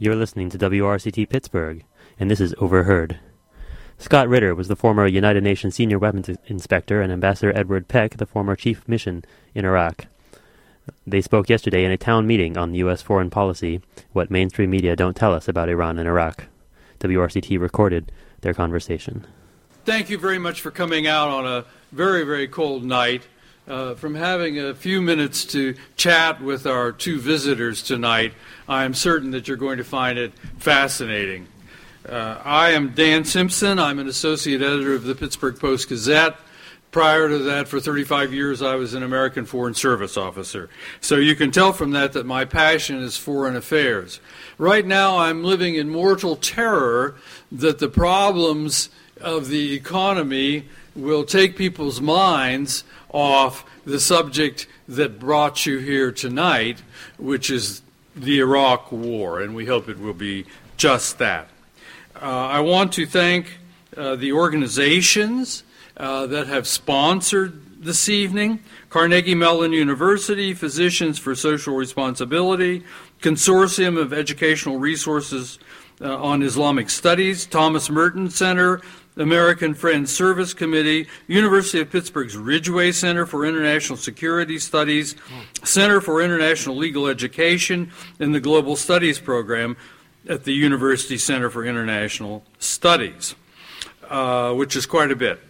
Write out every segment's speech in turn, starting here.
You're listening to WRCT Pittsburgh, and this is Overheard. Scott Ritter was the former United Nations Senior Weapons Inspector and Ambassador Edward Peck, the former Chief Mission in Iraq. They spoke yesterday in a town meeting on U.S. foreign policy, what mainstream media don't tell us about Iran and Iraq. WRCT recorded their conversation. Thank you very much for coming out on a very, very cold night. Uh, from having a few minutes to chat with our two visitors tonight, I am certain that you're going to find it fascinating. Uh, I am Dan Simpson. I'm an associate editor of the Pittsburgh Post Gazette. Prior to that, for 35 years, I was an American Foreign Service officer. So you can tell from that that my passion is foreign affairs. Right now, I'm living in mortal terror that the problems of the economy will take people's minds off the subject that brought you here tonight, which is the Iraq War, and we hope it will be just that. Uh, I want to thank uh, the organizations uh, that have sponsored this evening Carnegie Mellon University, Physicians for Social Responsibility, Consortium of Educational Resources uh, on Islamic Studies, Thomas Merton Center, American Friends Service Committee, University of Pittsburgh's Ridgway Center for International Security Studies, Center for International Legal Education, and the Global Studies Program at the University Center for International Studies, uh, which is quite a bit.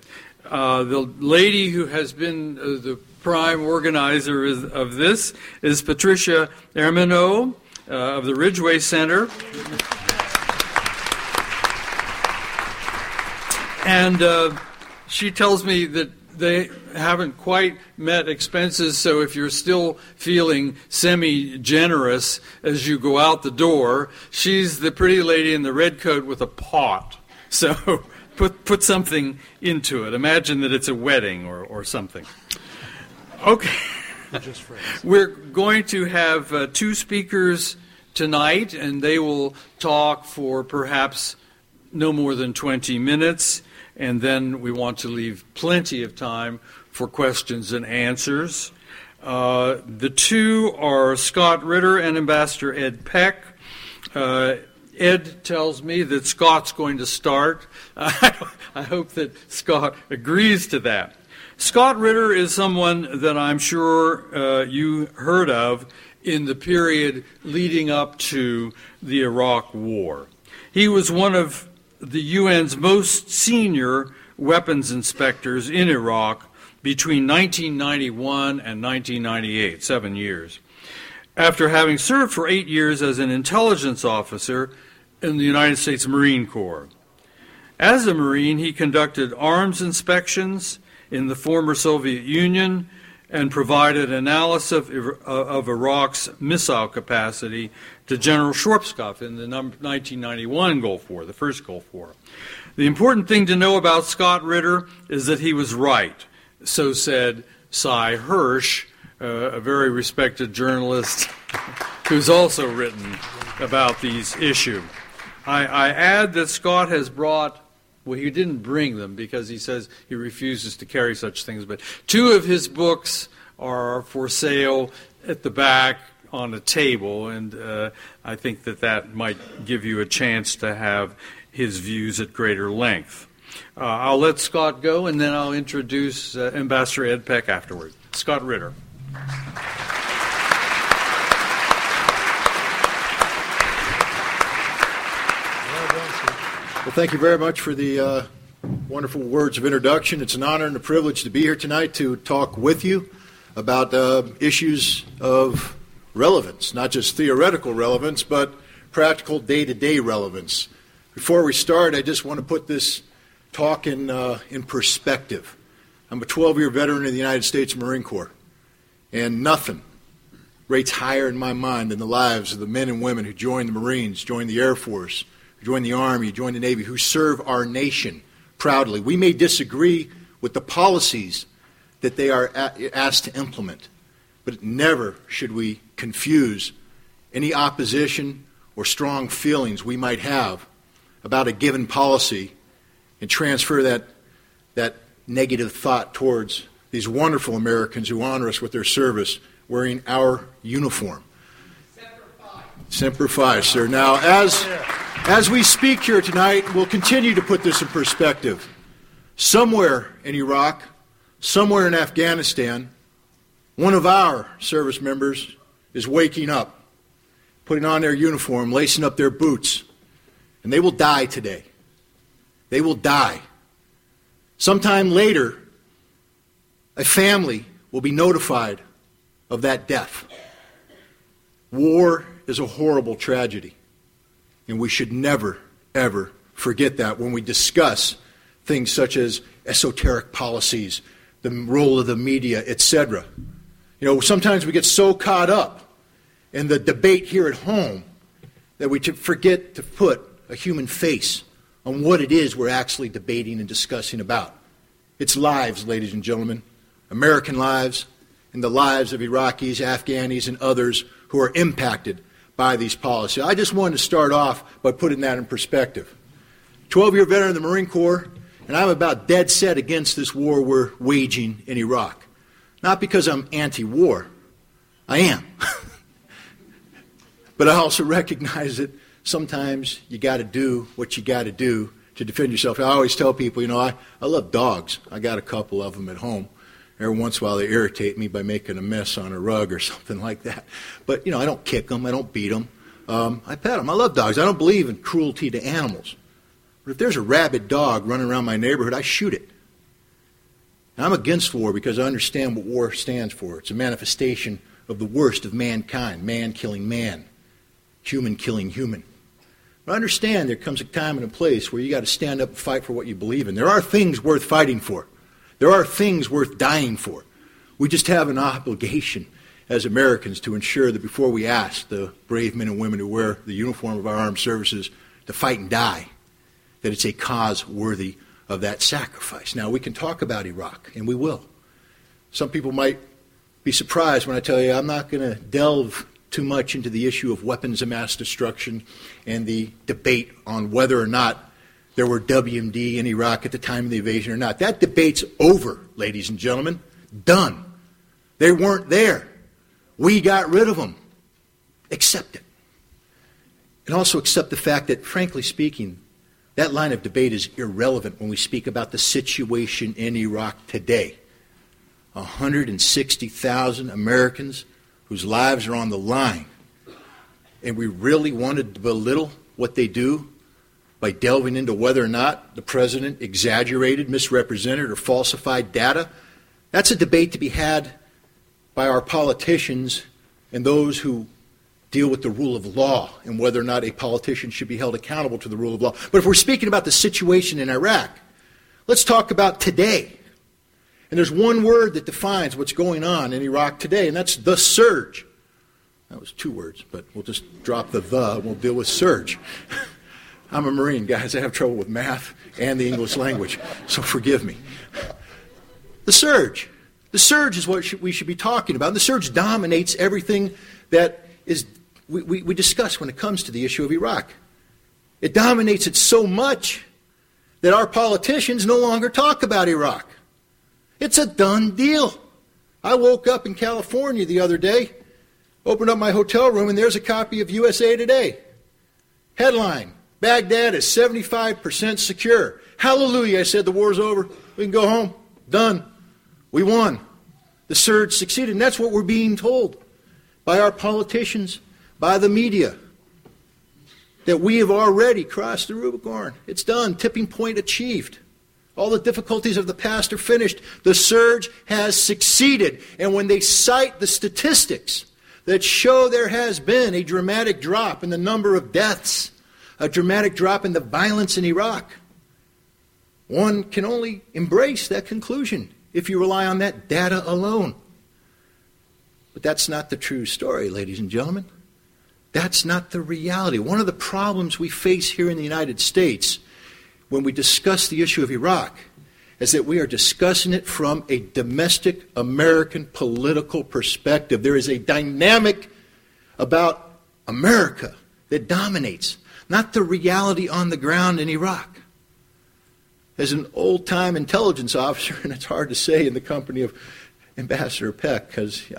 Uh, the lady who has been uh, the prime organizer is, of this is Patricia Ermineau uh, of the Ridgway Center. And uh, she tells me that they haven't quite met expenses, so if you're still feeling semi generous as you go out the door, she's the pretty lady in the red coat with a pot. So put, put something into it. Imagine that it's a wedding or, or something. Okay. We're going to have uh, two speakers tonight, and they will talk for perhaps no more than 20 minutes and then we want to leave plenty of time for questions and answers. Uh, the two are Scott Ritter and Ambassador Ed Peck. Uh, Ed tells me that Scott's going to start. I hope that Scott agrees to that. Scott Ritter is someone that I'm sure uh, you heard of in the period leading up to the Iraq War. He was one of the UN's most senior weapons inspectors in Iraq between 1991 and 1998, seven years, after having served for eight years as an intelligence officer in the United States Marine Corps. As a Marine, he conducted arms inspections in the former Soviet Union and provided analysis of, of Iraq's missile capacity to General Schwarzkopf in the 1991 Gulf War, the first Gulf War. The important thing to know about Scott Ritter is that he was right. So said Sy Hersh, uh, a very respected journalist who's also written about these issues. I, I add that Scott has brought well, he didn't bring them because he says he refuses to carry such things, but two of his books are for sale at the back on a table, and uh, I think that that might give you a chance to have his views at greater length. Uh, I'll let Scott go, and then I'll introduce uh, Ambassador Ed Peck afterward. Scott Ritter. Well, thank you very much for the uh, wonderful words of introduction. It's an honor and a privilege to be here tonight to talk with you about uh, issues of relevance, not just theoretical relevance, but practical day to day relevance. Before we start, I just want to put this talk in, uh, in perspective. I'm a 12 year veteran of the United States Marine Corps, and nothing rates higher in my mind than the lives of the men and women who join the Marines, join the Air Force, join the Army, join the Navy, who serve our nation proudly. We may disagree with the policies that they are asked to implement, but never should we confuse any opposition or strong feelings we might have about a given policy and transfer that, that negative thought towards these wonderful Americans who honor us with their service wearing our uniform. Semper Fi, sir. Now, as, as we speak here tonight, we'll continue to put this in perspective. Somewhere in Iraq, somewhere in Afghanistan, one of our service members is waking up, putting on their uniform, lacing up their boots, and they will die today. They will die. Sometime later, a family will be notified of that death. War is a horrible tragedy, and we should never, ever forget that when we discuss things such as esoteric policies, the role of the media, etc. You know, sometimes we get so caught up in the debate here at home that we forget to put a human face on what it is we're actually debating and discussing about. It's lives, ladies and gentlemen, American lives, and the lives of Iraqis, Afghanis, and others who are impacted by these policies. I just wanted to start off by putting that in perspective. 12 year veteran of the Marine Corps, and I'm about dead set against this war we're waging in Iraq. Not because I'm anti war, I am. but I also recognize that sometimes you got to do what you got to do to defend yourself. I always tell people, you know, I, I love dogs. I got a couple of them at home. Every once in a while, they irritate me by making a mess on a rug or something like that. But, you know, I don't kick them, I don't beat them. Um, I pet them. I love dogs. I don't believe in cruelty to animals. But if there's a rabid dog running around my neighborhood, I shoot it. Now, I'm against war because I understand what war stands for. It's a manifestation of the worst of mankind man killing man, human killing human. But I understand there comes a time and a place where you got to stand up and fight for what you believe in. There are things worth fighting for. There are things worth dying for. We just have an obligation as Americans to ensure that before we ask the brave men and women who wear the uniform of our armed services to fight and die, that it's a cause worthy of that sacrifice. Now, we can talk about Iraq, and we will. Some people might be surprised when I tell you I'm not going to delve too much into the issue of weapons of mass destruction and the debate on whether or not there were WMD in Iraq at the time of the invasion or not. That debate's over, ladies and gentlemen. Done. They weren't there. We got rid of them. Accept it. And also accept the fact that, frankly speaking, that line of debate is irrelevant when we speak about the situation in Iraq today. 160,000 Americans whose lives are on the line, and we really wanted to belittle what they do by delving into whether or not the president exaggerated, misrepresented, or falsified data, that's a debate to be had by our politicians and those who deal with the rule of law and whether or not a politician should be held accountable to the rule of law. But if we're speaking about the situation in Iraq, let's talk about today. And there's one word that defines what's going on in Iraq today, and that's the surge. That was two words, but we'll just drop the the and we'll deal with surge. I'm a Marine, guys. I have trouble with math and the English language, so forgive me. The surge. The surge is what we should be talking about. The surge dominates everything that is we, we, we discuss when it comes to the issue of Iraq. It dominates it so much that our politicians no longer talk about Iraq. It's a done deal. I woke up in California the other day, opened up my hotel room, and there's a copy of USA Today. Headline Baghdad is 75% secure. Hallelujah. I said, the war's over. We can go home. Done. We won. The surge succeeded. And that's what we're being told by our politicians, by the media, that we have already crossed the Rubicon. It's done. Tipping point achieved. All the difficulties of the past are finished. The surge has succeeded. And when they cite the statistics that show there has been a dramatic drop in the number of deaths, a dramatic drop in the violence in Iraq, one can only embrace that conclusion if you rely on that data alone. But that's not the true story, ladies and gentlemen. That's not the reality. One of the problems we face here in the United States when we discuss the issue of Iraq is that we are discussing it from a domestic American political perspective. There is a dynamic about America that dominates, not the reality on the ground in Iraq. As an old time intelligence officer, and it's hard to say in the company of Ambassador Peck because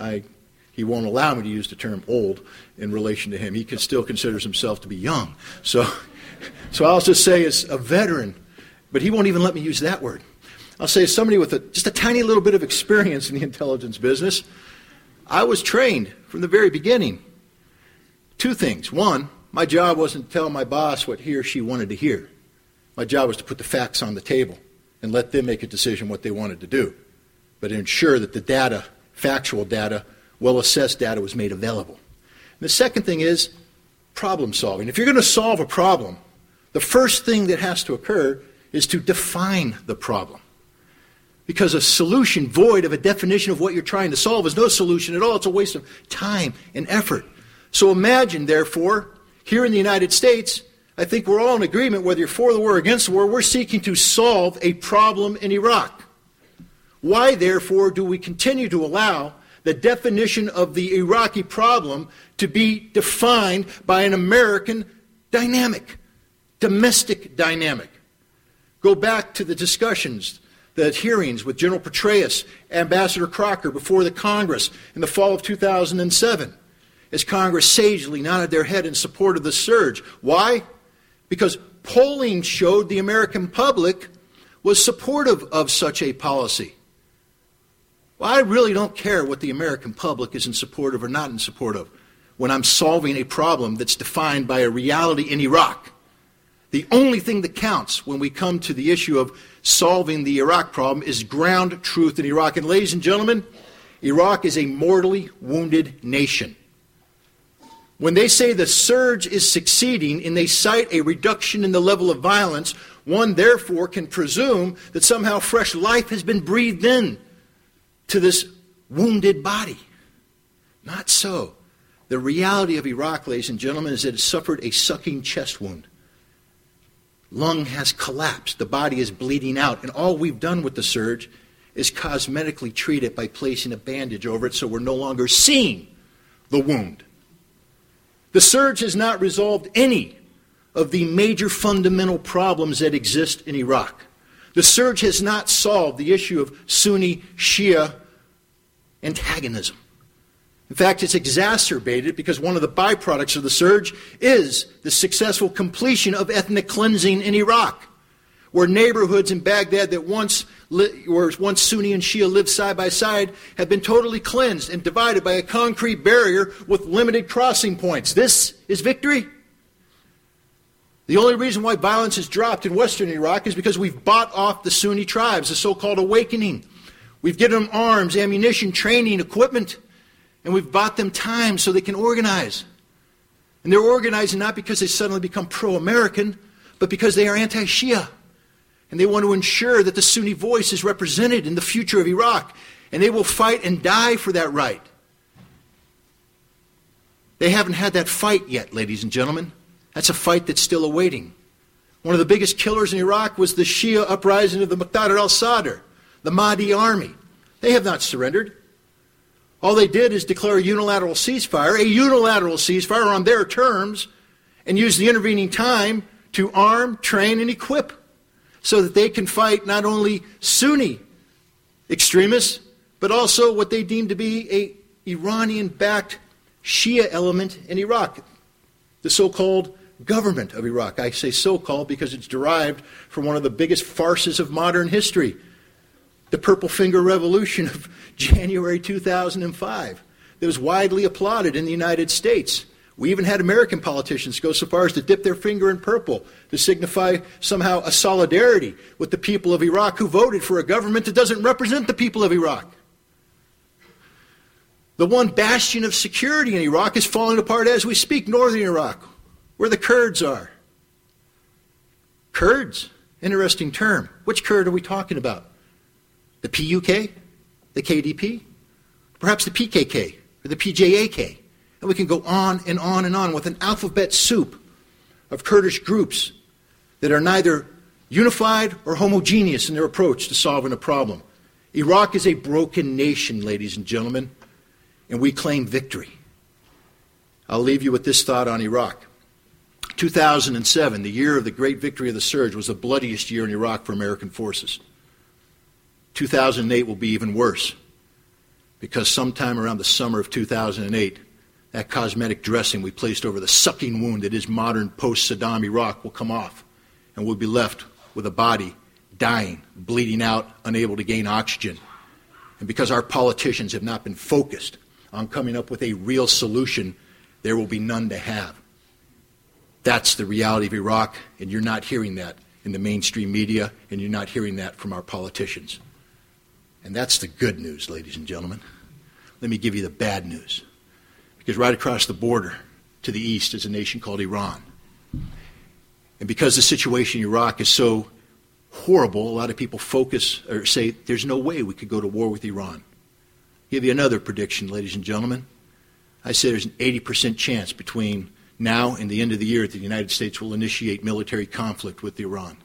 he won't allow me to use the term old in relation to him. He still considers himself to be young. So, so I'll just say as a veteran, but he won't even let me use that word. I'll say as somebody with a, just a tiny little bit of experience in the intelligence business, I was trained from the very beginning. Two things. One, my job wasn't to tell my boss what he or she wanted to hear. My job was to put the facts on the table and let them make a decision what they wanted to do, but ensure that the data, factual data, well assessed data was made available. And the second thing is problem solving. If you're going to solve a problem, the first thing that has to occur is to define the problem. Because a solution void of a definition of what you're trying to solve is no solution at all. It's a waste of time and effort. So imagine, therefore, here in the United States, I think we're all in agreement, whether you're for the war or against the war, we're seeking to solve a problem in Iraq. Why, therefore, do we continue to allow the definition of the Iraqi problem to be defined by an American dynamic, domestic dynamic. Go back to the discussions, the hearings with General Petraeus, Ambassador Crocker before the Congress in the fall of 2007, as Congress sagely nodded their head in support of the surge. Why? Because polling showed the American public was supportive of such a policy. Well, I really don't care what the American public is in support of or not in support of when I'm solving a problem that's defined by a reality in Iraq. The only thing that counts when we come to the issue of solving the Iraq problem is ground truth in Iraq. And, ladies and gentlemen, Iraq is a mortally wounded nation. When they say the surge is succeeding and they cite a reduction in the level of violence, one therefore can presume that somehow fresh life has been breathed in to this wounded body. Not so. The reality of Iraq, ladies and gentlemen, is that it suffered a sucking chest wound. Lung has collapsed. The body is bleeding out. And all we've done with the surge is cosmetically treat it by placing a bandage over it so we're no longer seeing the wound. The surge has not resolved any of the major fundamental problems that exist in Iraq. The surge has not solved the issue of Sunni Shia antagonism. In fact, it's exacerbated because one of the byproducts of the surge is the successful completion of ethnic cleansing in Iraq, where neighborhoods in Baghdad that once, li- once Sunni and Shia lived side by side have been totally cleansed and divided by a concrete barrier with limited crossing points. This is victory. The only reason why violence has dropped in western Iraq is because we've bought off the Sunni tribes, the so called awakening. We've given them arms, ammunition, training, equipment, and we've bought them time so they can organize. And they're organizing not because they suddenly become pro American, but because they are anti Shia. And they want to ensure that the Sunni voice is represented in the future of Iraq. And they will fight and die for that right. They haven't had that fight yet, ladies and gentlemen. That's a fight that's still awaiting. One of the biggest killers in Iraq was the Shia uprising of the Muqtada al Sadr the Mahdi army. They have not surrendered. All they did is declare a unilateral ceasefire, a unilateral ceasefire on their terms, and use the intervening time to arm, train, and equip so that they can fight not only Sunni extremists, but also what they deem to be a Iranian backed Shia element in Iraq, the so called government of Iraq. I say so called because it's derived from one of the biggest farces of modern history the Purple Finger Revolution of January 2005 that was widely applauded in the United States. We even had American politicians go so far as to dip their finger in purple to signify somehow a solidarity with the people of Iraq who voted for a government that doesn't represent the people of Iraq. The one bastion of security in Iraq is falling apart as we speak, northern Iraq, where the Kurds are. Kurds? Interesting term. Which Kurd are we talking about? the PUK, the KDP, perhaps the PKK or the PJAK. And we can go on and on and on with an alphabet soup of Kurdish groups that are neither unified or homogeneous in their approach to solving a problem. Iraq is a broken nation, ladies and gentlemen, and we claim victory. I'll leave you with this thought on Iraq. 2007, the year of the great victory of the surge, was the bloodiest year in Iraq for American forces. 2008 will be even worse. because sometime around the summer of 2008, that cosmetic dressing we placed over the sucking wound that is modern post Saddam Iraq will come off, and we'll be left with a body dying, bleeding out, unable to gain oxygen. And because our politicians have not been focused on coming up with a real solution, there will be none to have. That's the reality of Iraq, and you're not hearing that in the mainstream media, and you're not hearing that from our politicians. And that's the good news, ladies and gentlemen. Let me give you the bad news. Because right across the border to the east is a nation called Iran. And because the situation in Iraq is so horrible, a lot of people focus or say there's no way we could go to war with Iran. I'll give you another prediction, ladies and gentlemen. I say there's an 80% chance between now and the end of the year the United States will initiate military conflict with Iran.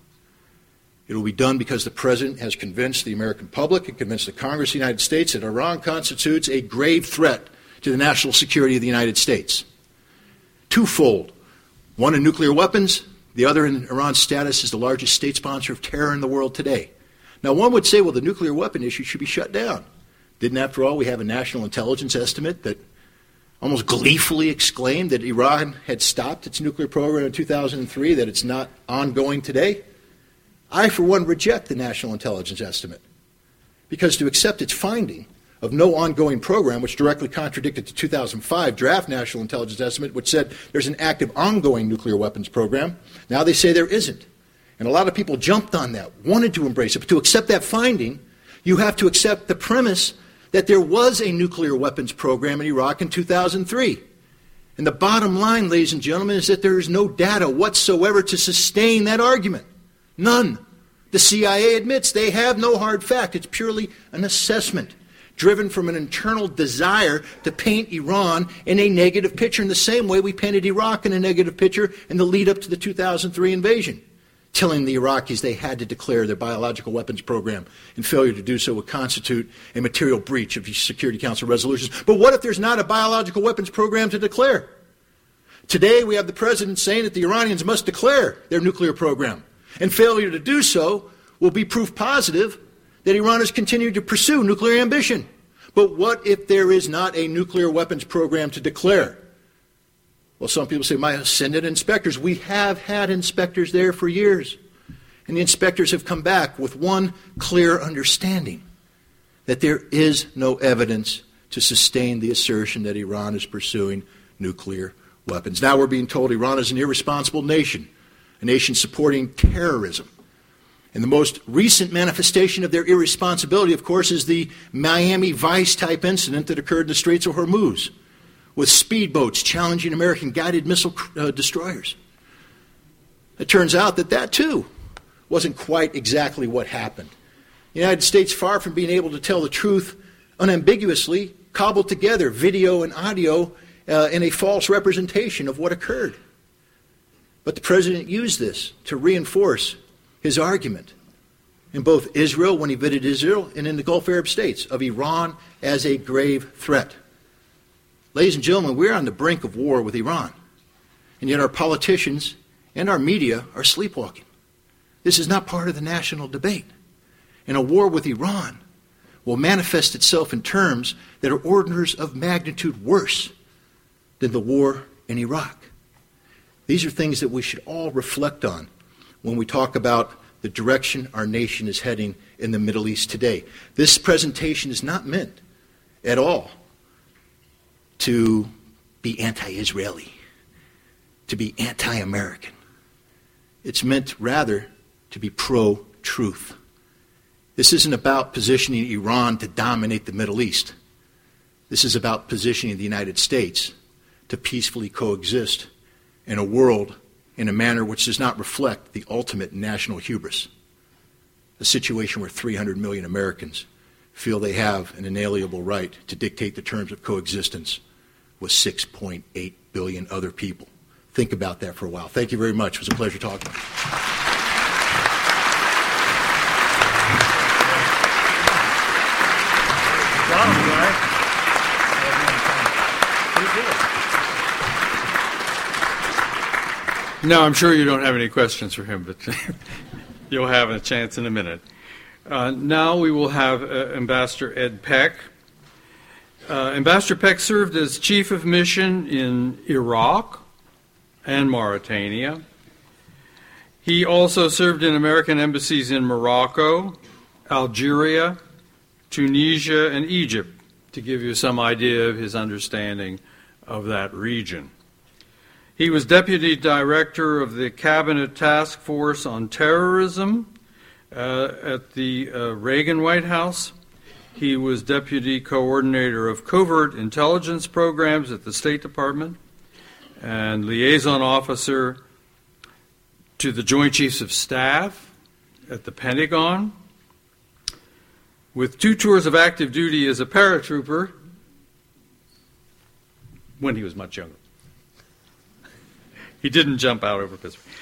It will be done because the President has convinced the American public and convinced the Congress of the United States that Iran constitutes a grave threat to the national security of the United States. Twofold one in nuclear weapons, the other in Iran's status as the largest state sponsor of terror in the world today. Now, one would say, well, the nuclear weapon issue should be shut down. Didn't, after all, we have a national intelligence estimate that almost gleefully exclaimed that Iran had stopped its nuclear program in 2003, that it's not ongoing today? I, for one, reject the national intelligence estimate because to accept its finding of no ongoing program, which directly contradicted the 2005 draft national intelligence estimate, which said there's an active ongoing nuclear weapons program. Now they say there isn't. And a lot of people jumped on that, wanted to embrace it. But to accept that finding, you have to accept the premise that there was a nuclear weapons program in Iraq in 2003. And the bottom line, ladies and gentlemen, is that there is no data whatsoever to sustain that argument. None. The CIA admits they have no hard fact. It's purely an assessment driven from an internal desire to paint Iran in a negative picture in the same way we painted Iraq in a negative picture in the lead up to the 2003 invasion, telling the Iraqis they had to declare their biological weapons program, and failure to do so would constitute a material breach of Security Council resolutions. But what if there's not a biological weapons program to declare? Today we have the president saying that the Iranians must declare their nuclear program, and failure to do so will be proof positive that Iran has continued to pursue nuclear ambition. But what if there is not a nuclear weapons program to declare? Well, some people say, my send in inspectors. We have had inspectors there for years. And the inspectors have come back with one clear understanding that there is no evidence to sustain the assertion that Iran is pursuing nuclear weapons. Now we're being told Iran is an irresponsible nation, a nation supporting terrorism. And the most recent manifestation of their irresponsibility, of course, is the Miami Vice type incident that occurred in the Straits of Hormuz with speedboats challenging American guided missile uh, destroyers. It turns out that that, too, wasn't quite exactly what happened. The United States, far from being able to tell the truth unambiguously, cobbled together video and audio uh, in a false representation of what occurred. But the president used this to reinforce his argument in both Israel, when he visited Israel, and in the Gulf Arab states of Iran as a grave threat. Ladies and gentlemen, we're on the brink of war with Iran. And yet our politicians and our media are sleepwalking. This is not part of the national debate. And a war with Iran will manifest itself in terms that are orders of magnitude worse than the war in Iraq. These are things that we should all reflect on when we talk about the direction our nation is heading in the Middle East today. This presentation is not meant at all to be anti Israeli, to be anti American. It's meant rather to be pro truth. This isn't about positioning Iran to dominate the Middle East. This is about positioning the United States to peacefully coexist in a world in a manner which does not reflect the ultimate national hubris. A situation where 300 million Americans feel they have an inalienable right to dictate the terms of coexistence with 6.8 billion other people. Think about that for a while. Thank you very much. It was a pleasure talking. No, I'm sure you don't have any questions for him, but you'll have a chance in a minute. Uh, now we will have uh, Ambassador Ed Peck. Uh, Ambassador Peck served as chief of mission in Iraq and Mauritania. He also served in American embassies in Morocco, Algeria, Tunisia, and Egypt, to give you some idea of his understanding of that region. He was deputy director of the Cabinet Task Force on Terrorism uh, at the uh, Reagan White House. He was deputy coordinator of covert intelligence programs at the State Department and liaison officer to the Joint Chiefs of Staff at the Pentagon. With two tours of active duty as a paratrooper when he was much younger. He didn't jump out over Pittsburgh.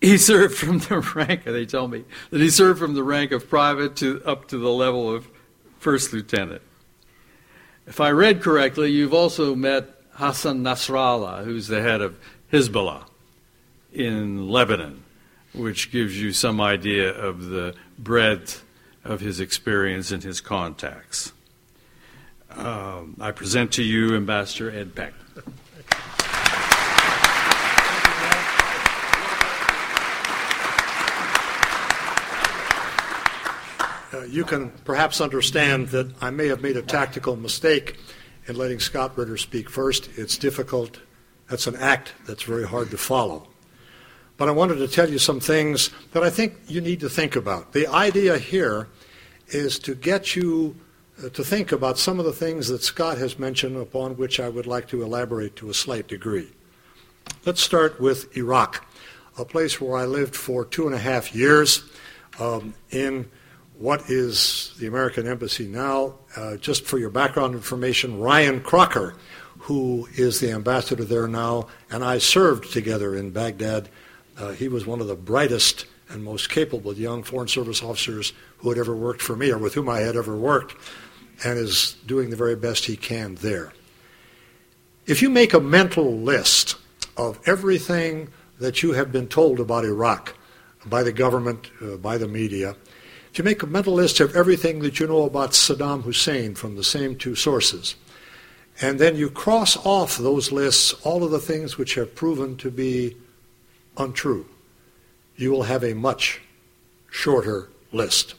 He served from the rank, they tell me, that he served from the rank of private to up to the level of first lieutenant. If I read correctly, you've also met Hassan Nasrallah, who's the head of Hezbollah in Lebanon, which gives you some idea of the breadth of his experience and his contacts. Um, I present to you Ambassador Ed Peck. Uh, you can perhaps understand that I may have made a tactical mistake in letting Scott Ritter speak first. It's difficult. That's an act that's very hard to follow. But I wanted to tell you some things that I think you need to think about. The idea here is to get you uh, to think about some of the things that Scott has mentioned, upon which I would like to elaborate to a slight degree. Let's start with Iraq, a place where I lived for two and a half years um, in what is the American Embassy now. Uh, just for your background information, Ryan Crocker, who is the ambassador there now, and I served together in Baghdad. Uh, he was one of the brightest and most capable young Foreign Service officers who had ever worked for me or with whom I had ever worked, and is doing the very best he can there. If you make a mental list of everything that you have been told about Iraq by the government, uh, by the media, you make a mental list of everything that you know about Saddam Hussein from the same two sources, and then you cross off those lists all of the things which have proven to be untrue, you will have a much shorter list.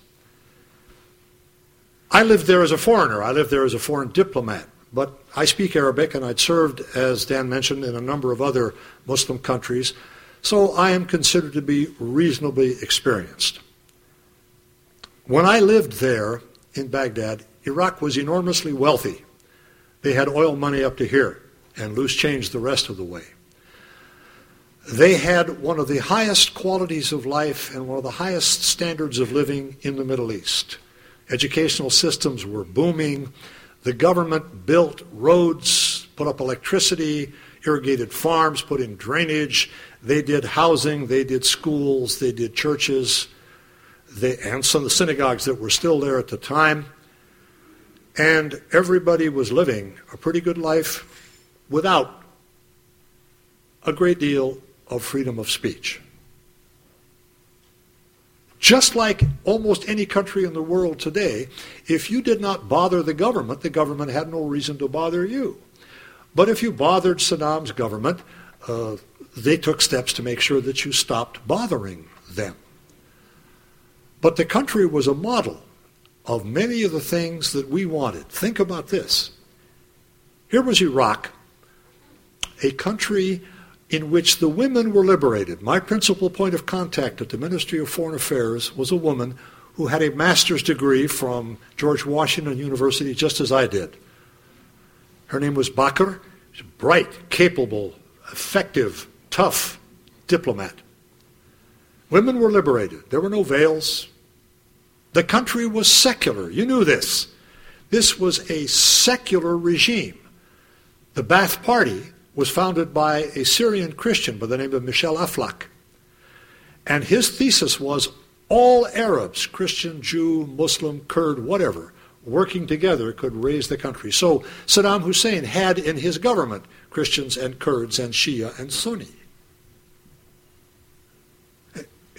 I lived there as a foreigner. I lived there as a foreign diplomat. But I speak Arabic, and I'd served, as Dan mentioned, in a number of other Muslim countries. So I am considered to be reasonably experienced. When I lived there in Baghdad, Iraq was enormously wealthy. They had oil money up to here and loose change the rest of the way. They had one of the highest qualities of life and one of the highest standards of living in the Middle East. Educational systems were booming. The government built roads, put up electricity, irrigated farms, put in drainage. They did housing, they did schools, they did churches they, and some of the synagogues that were still there at the time. And everybody was living a pretty good life without a great deal of freedom of speech. Just like almost any country in the world today, if you did not bother the government, the government had no reason to bother you. But if you bothered Saddam's government, uh, they took steps to make sure that you stopped bothering them. But the country was a model of many of the things that we wanted. Think about this. Here was Iraq, a country in which the women were liberated. My principal point of contact at the Ministry of Foreign Affairs was a woman who had a master's degree from George Washington University, just as I did. Her name was Bakr. She's a bright, capable, effective, tough diplomat. Women were liberated. There were no veils. The country was secular. You knew this. This was a secular regime. The Ba'ath Party was founded by a Syrian Christian by the name of Michel Aflaq. And his thesis was all Arabs, Christian, Jew, Muslim, Kurd, whatever, working together could raise the country. So Saddam Hussein had in his government Christians and Kurds and Shia and Sunni.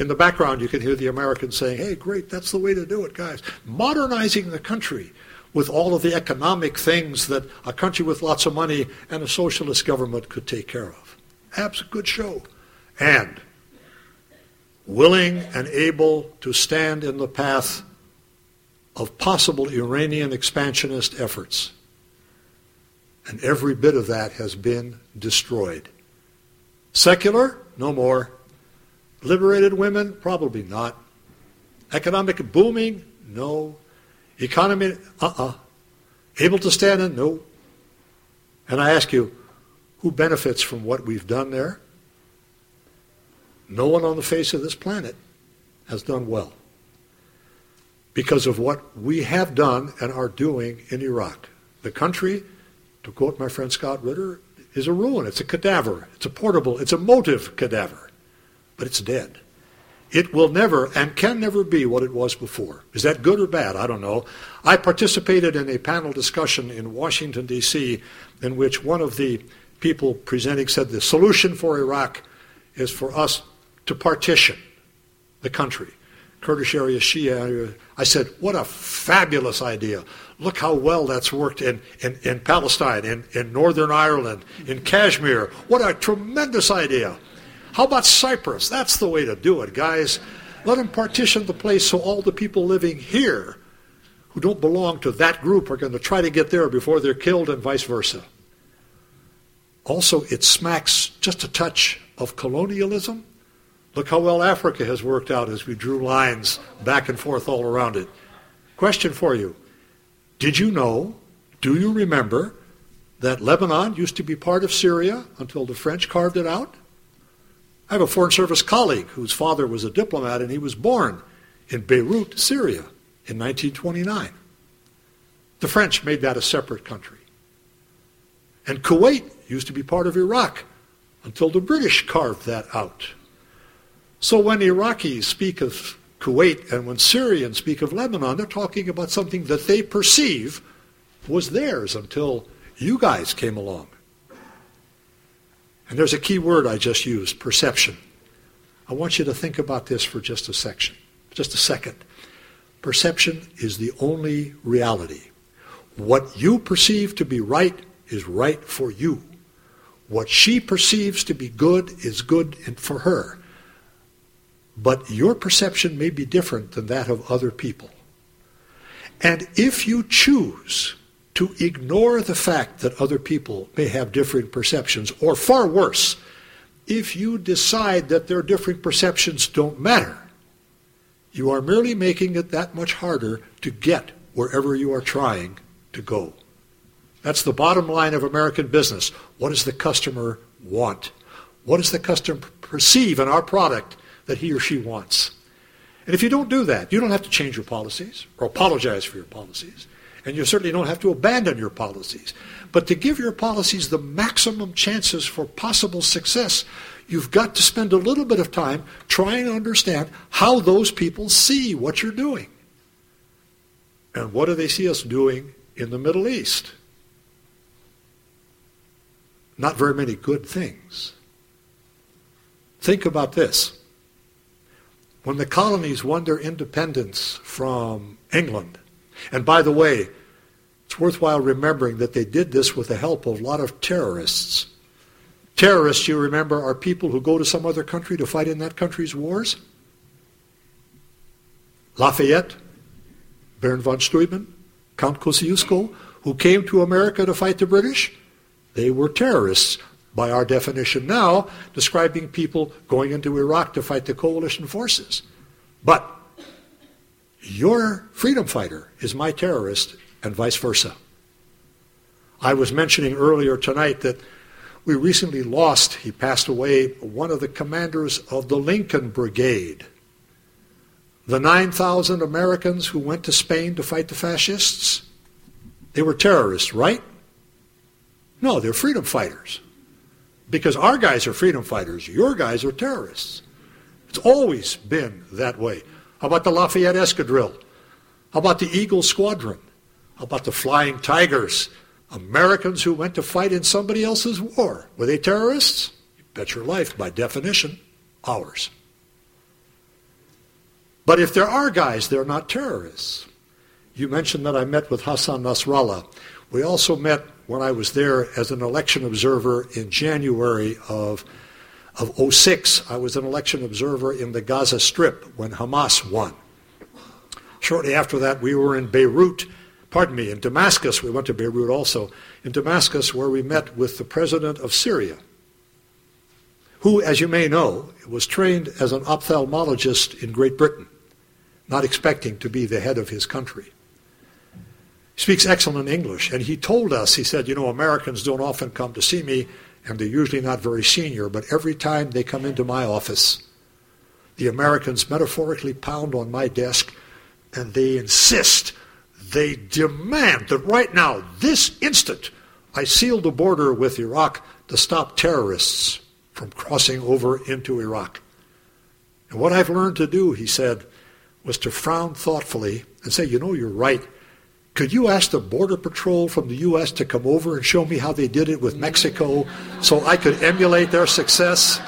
In the background, you can hear the Americans saying, hey, great, that's the way to do it, guys. Modernizing the country with all of the economic things that a country with lots of money and a socialist government could take care of. Abs a good show. And willing and able to stand in the path of possible Iranian expansionist efforts. And every bit of that has been destroyed. Secular? No more. Liberated women? Probably not. Economic booming? No. Economy? Uh-uh. Able to stand in? No. And I ask you, who benefits from what we've done there? No one on the face of this planet has done well because of what we have done and are doing in Iraq. The country, to quote my friend Scott Ritter, is a ruin. It's a cadaver. It's a portable, it's a motive cadaver. But it's dead. It will never and can never be what it was before. Is that good or bad? I don't know. I participated in a panel discussion in Washington, D.C., in which one of the people presenting said the solution for Iraq is for us to partition the country. Kurdish area, Shia area. I said, what a fabulous idea. Look how well that's worked in, in, in Palestine, in, in Northern Ireland, in Kashmir. What a tremendous idea. How about Cyprus? That's the way to do it, guys. Let them partition the place so all the people living here who don't belong to that group are going to try to get there before they're killed and vice versa. Also, it smacks just a touch of colonialism. Look how well Africa has worked out as we drew lines back and forth all around it. Question for you Did you know, do you remember, that Lebanon used to be part of Syria until the French carved it out? I have a Foreign Service colleague whose father was a diplomat and he was born in Beirut, Syria in 1929. The French made that a separate country. And Kuwait used to be part of Iraq until the British carved that out. So when Iraqis speak of Kuwait and when Syrians speak of Lebanon, they're talking about something that they perceive was theirs until you guys came along. And there's a key word I just used, perception. I want you to think about this for just a section, just a second. Perception is the only reality. What you perceive to be right is right for you. What she perceives to be good is good for her. But your perception may be different than that of other people. And if you choose to ignore the fact that other people may have different perceptions, or far worse, if you decide that their different perceptions don't matter, you are merely making it that much harder to get wherever you are trying to go. That's the bottom line of American business. What does the customer want? What does the customer perceive in our product that he or she wants? And if you don't do that, you don't have to change your policies or apologize for your policies. And you certainly don't have to abandon your policies. But to give your policies the maximum chances for possible success, you've got to spend a little bit of time trying to understand how those people see what you're doing. And what do they see us doing in the Middle East? Not very many good things. Think about this. When the colonies won their independence from England, and by the way, it's worthwhile remembering that they did this with the help of a lot of terrorists. Terrorists, you remember, are people who go to some other country to fight in that country's wars. Lafayette, Baron von Steuben, Count Kosciuszko, who came to America to fight the British, they were terrorists by our definition now, describing people going into Iraq to fight the coalition forces. But your freedom fighter is my terrorist, and vice versa. I was mentioning earlier tonight that we recently lost, he passed away, one of the commanders of the Lincoln Brigade. The 9,000 Americans who went to Spain to fight the fascists, they were terrorists, right? No, they're freedom fighters. Because our guys are freedom fighters, your guys are terrorists. It's always been that way. How about the Lafayette Escadrille? How about the Eagle Squadron? How about the Flying Tigers? Americans who went to fight in somebody else's war. Were they terrorists? You bet your life, by definition, ours. But if there are guys, they're not terrorists. You mentioned that I met with Hassan Nasrallah. We also met when I was there as an election observer in January of, of 06. I was an election observer in the Gaza Strip when Hamas won. Shortly after that, we were in Beirut, pardon me, in Damascus. We went to Beirut also. In Damascus, where we met with the president of Syria, who, as you may know, was trained as an ophthalmologist in Great Britain, not expecting to be the head of his country. He speaks excellent English, and he told us, he said, you know, Americans don't often come to see me, and they're usually not very senior, but every time they come into my office, the Americans metaphorically pound on my desk and they insist, they demand that right now, this instant, I seal the border with Iraq to stop terrorists from crossing over into Iraq. And what I've learned to do, he said, was to frown thoughtfully and say, you know, you're right. Could you ask the Border Patrol from the U.S. to come over and show me how they did it with Mexico so I could emulate their success?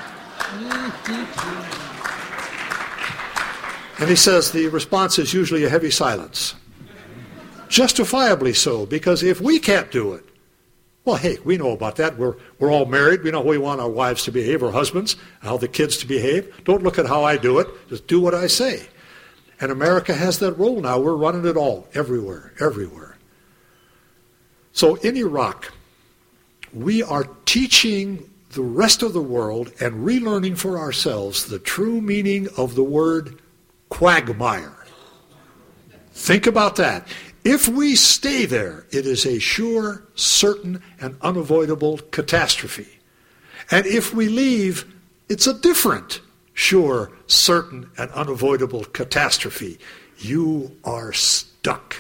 And he says the response is usually a heavy silence. Justifiably so, because if we can't do it, well, hey, we know about that. We're, we're all married. We know how we want our wives to behave, our husbands, how the kids to behave. Don't look at how I do it. Just do what I say. And America has that role now. We're running it all, everywhere, everywhere. So in Iraq, we are teaching the rest of the world and relearning for ourselves the true meaning of the word quagmire. Think about that. If we stay there, it is a sure, certain, and unavoidable catastrophe. And if we leave, it's a different, sure, certain, and unavoidable catastrophe. You are stuck.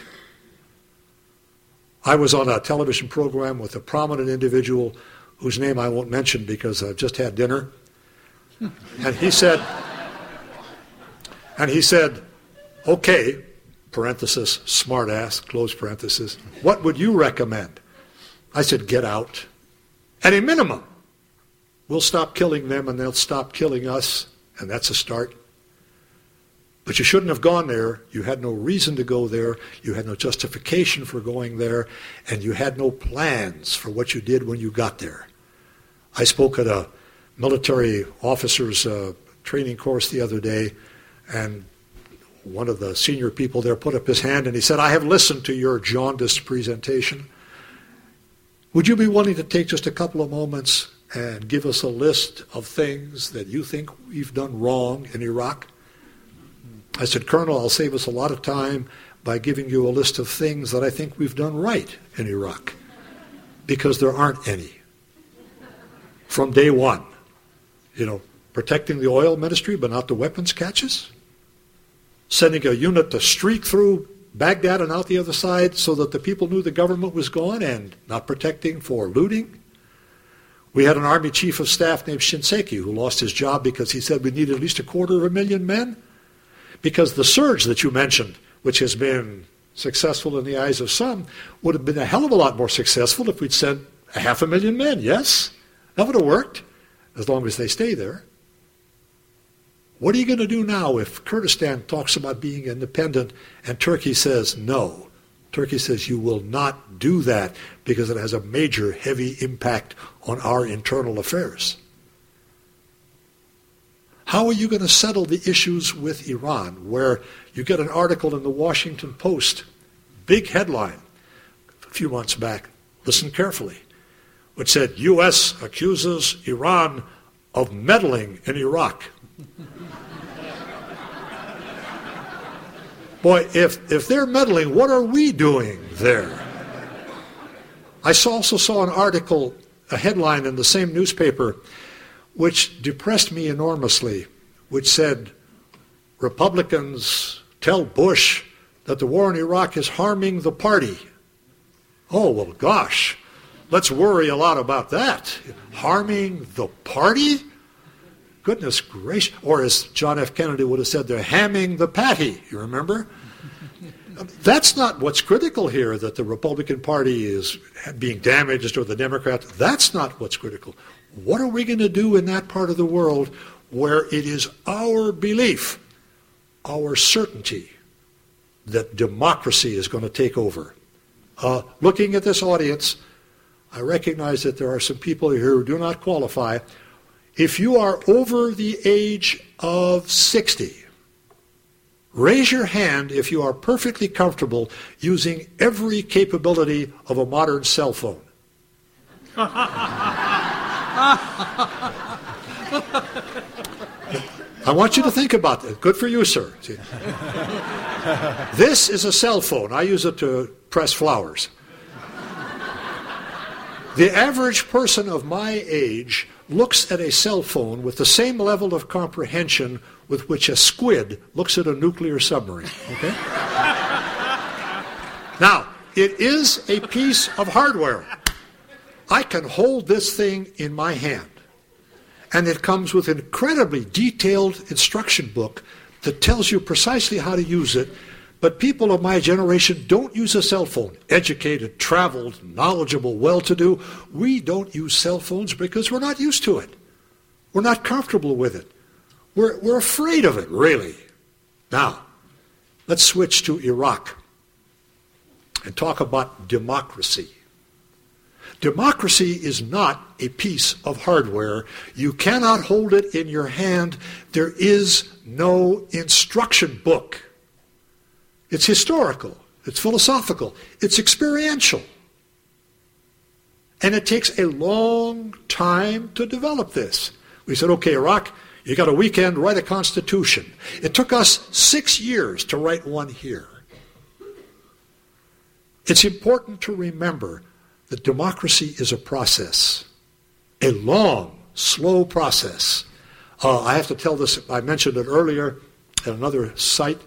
I was on a television program with a prominent individual whose name I won't mention because I've just had dinner. And he said, and he said, okay, parenthesis, smartass, close parenthesis, what would you recommend? I said, get out. At a minimum, we'll stop killing them and they'll stop killing us, and that's a start. But you shouldn't have gone there. You had no reason to go there. You had no justification for going there. And you had no plans for what you did when you got there. I spoke at a military officers uh, training course the other day, and one of the senior people there put up his hand and he said, I have listened to your jaundiced presentation. Would you be willing to take just a couple of moments and give us a list of things that you think we've done wrong in Iraq? I said, Colonel, I'll save us a lot of time by giving you a list of things that I think we've done right in Iraq, because there aren't any. From day one, you know, protecting the oil ministry but not the weapons catches, sending a unit to streak through Baghdad and out the other side so that the people knew the government was gone and not protecting for looting. We had an army chief of staff named Shinseki who lost his job because he said we needed at least a quarter of a million men. Because the surge that you mentioned, which has been successful in the eyes of some, would have been a hell of a lot more successful if we'd sent a half a million men. Yes, that would have worked, as long as they stay there. What are you going to do now if Kurdistan talks about being independent and Turkey says no? Turkey says you will not do that because it has a major, heavy impact on our internal affairs. How are you going to settle the issues with Iran, where you get an article in the Washington Post, big headline, a few months back, listen carefully, which said U.S. accuses Iran of meddling in Iraq. Boy, if, if they're meddling, what are we doing there? I also saw an article, a headline in the same newspaper, which depressed me enormously, which said, Republicans tell Bush that the war in Iraq is harming the party. Oh, well, gosh, let's worry a lot about that. Harming the party? Goodness gracious. Or as John F. Kennedy would have said, they're hamming the patty. You remember? That's not what's critical here, that the Republican Party is being damaged or the Democrats. That's not what's critical. What are we going to do in that part of the world where it is our belief, our certainty, that democracy is going to take over. Uh, looking at this audience, I recognize that there are some people here who do not qualify. If you are over the age of 60, raise your hand if you are perfectly comfortable using every capability of a modern cell phone. I want you to think about that. Good for you, sir. this is a cell phone. I use it to press flowers. The average person of my age looks at a cell phone with the same level of comprehension with which a squid looks at a nuclear submarine. Okay? now, it is a piece of hardware. I can hold this thing in my hand. And it comes with an incredibly detailed instruction book that tells you precisely how to use it. But people of my generation don't use a cell phone. Educated, traveled, knowledgeable, well to do. We don't use cell phones because we're not used to it. We're not comfortable with it. We're, we're afraid of it, really. Now, let's switch to Iraq and talk about democracy. Democracy is not a piece of hardware. You cannot hold it in your hand. There is no instruction book. It's historical, it's philosophical, it's experiential. And it takes a long time to develop this. We said, okay, Iraq, you got a weekend, write a constitution. It took us six years to write one here. It's important to remember that democracy is a process, a long, slow process. Uh, I have to tell this, I mentioned it earlier at another site.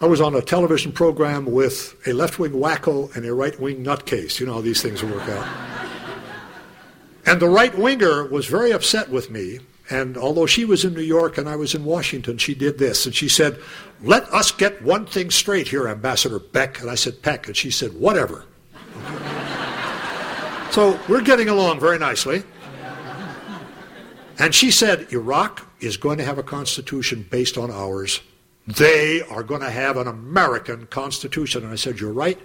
I was on a television program with a left wing wacko and a right wing nutcase. You know how these things work out. and the right winger was very upset with me. And although she was in New York and I was in Washington, she did this. And she said, Let us get one thing straight here, Ambassador Beck. And I said, Peck. And she said, Whatever. So we're getting along very nicely. And she said, Iraq is going to have a constitution based on ours. They are going to have an American constitution. And I said, You're right.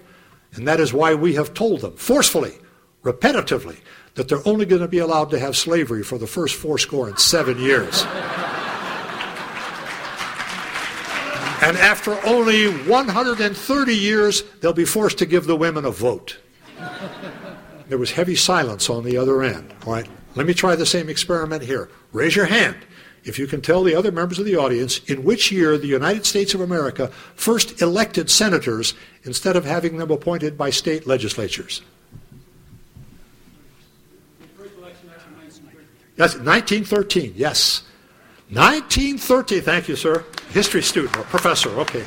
And that is why we have told them forcefully, repetitively, that they're only going to be allowed to have slavery for the first four score and seven years. and after only 130 years, they'll be forced to give the women a vote. There was heavy silence on the other end. All right, let me try the same experiment here. Raise your hand if you can tell the other members of the audience in which year the United States of America first elected senators instead of having them appointed by state legislatures. That's 1913, yes. 1913, thank you, sir. History student or professor, okay.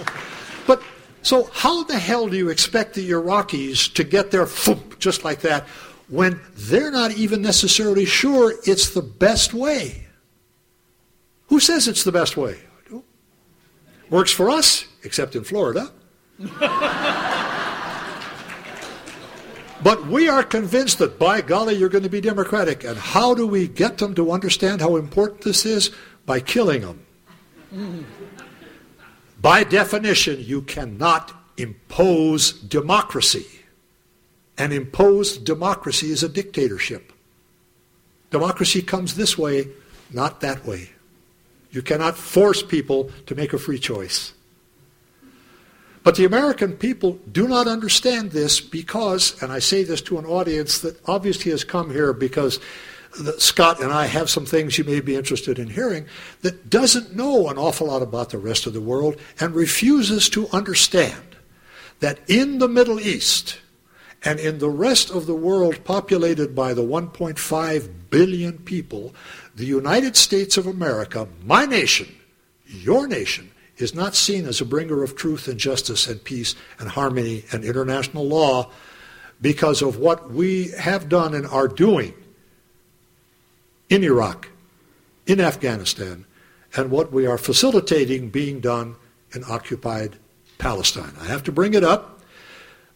But so, how the hell do you expect the Iraqis to get there just like that when they're not even necessarily sure it's the best way? Who says it's the best way? Works for us, except in Florida. but we are convinced that by golly, you're going to be democratic. And how do we get them to understand how important this is? By killing them. By definition, you cannot impose democracy. And imposed democracy is a dictatorship. Democracy comes this way, not that way. You cannot force people to make a free choice. But the American people do not understand this because, and I say this to an audience that obviously has come here because Scott and I have some things you may be interested in hearing, that doesn't know an awful lot about the rest of the world and refuses to understand that in the Middle East and in the rest of the world populated by the 1.5 billion people, the United States of America, my nation, your nation, is not seen as a bringer of truth and justice and peace and harmony and international law because of what we have done and are doing in Iraq, in Afghanistan, and what we are facilitating being done in occupied Palestine. I have to bring it up.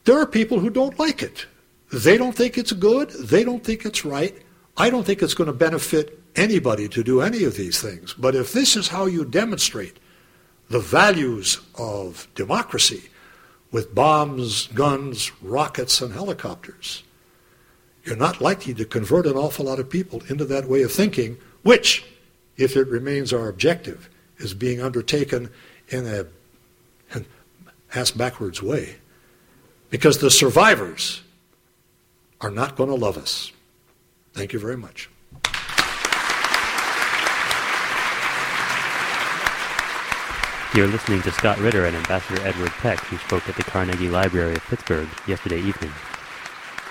There are people who don't like it. They don't think it's good. They don't think it's right. I don't think it's going to benefit anybody to do any of these things. But if this is how you demonstrate the values of democracy with bombs, guns, rockets, and helicopters, you're not likely to convert an awful lot of people into that way of thinking, which, if it remains our objective, is being undertaken in a an ass backwards way. Because the survivors are not going to love us. Thank you very much. You're listening to Scott Ritter and Ambassador Edward Peck, who spoke at the Carnegie Library of Pittsburgh yesterday evening.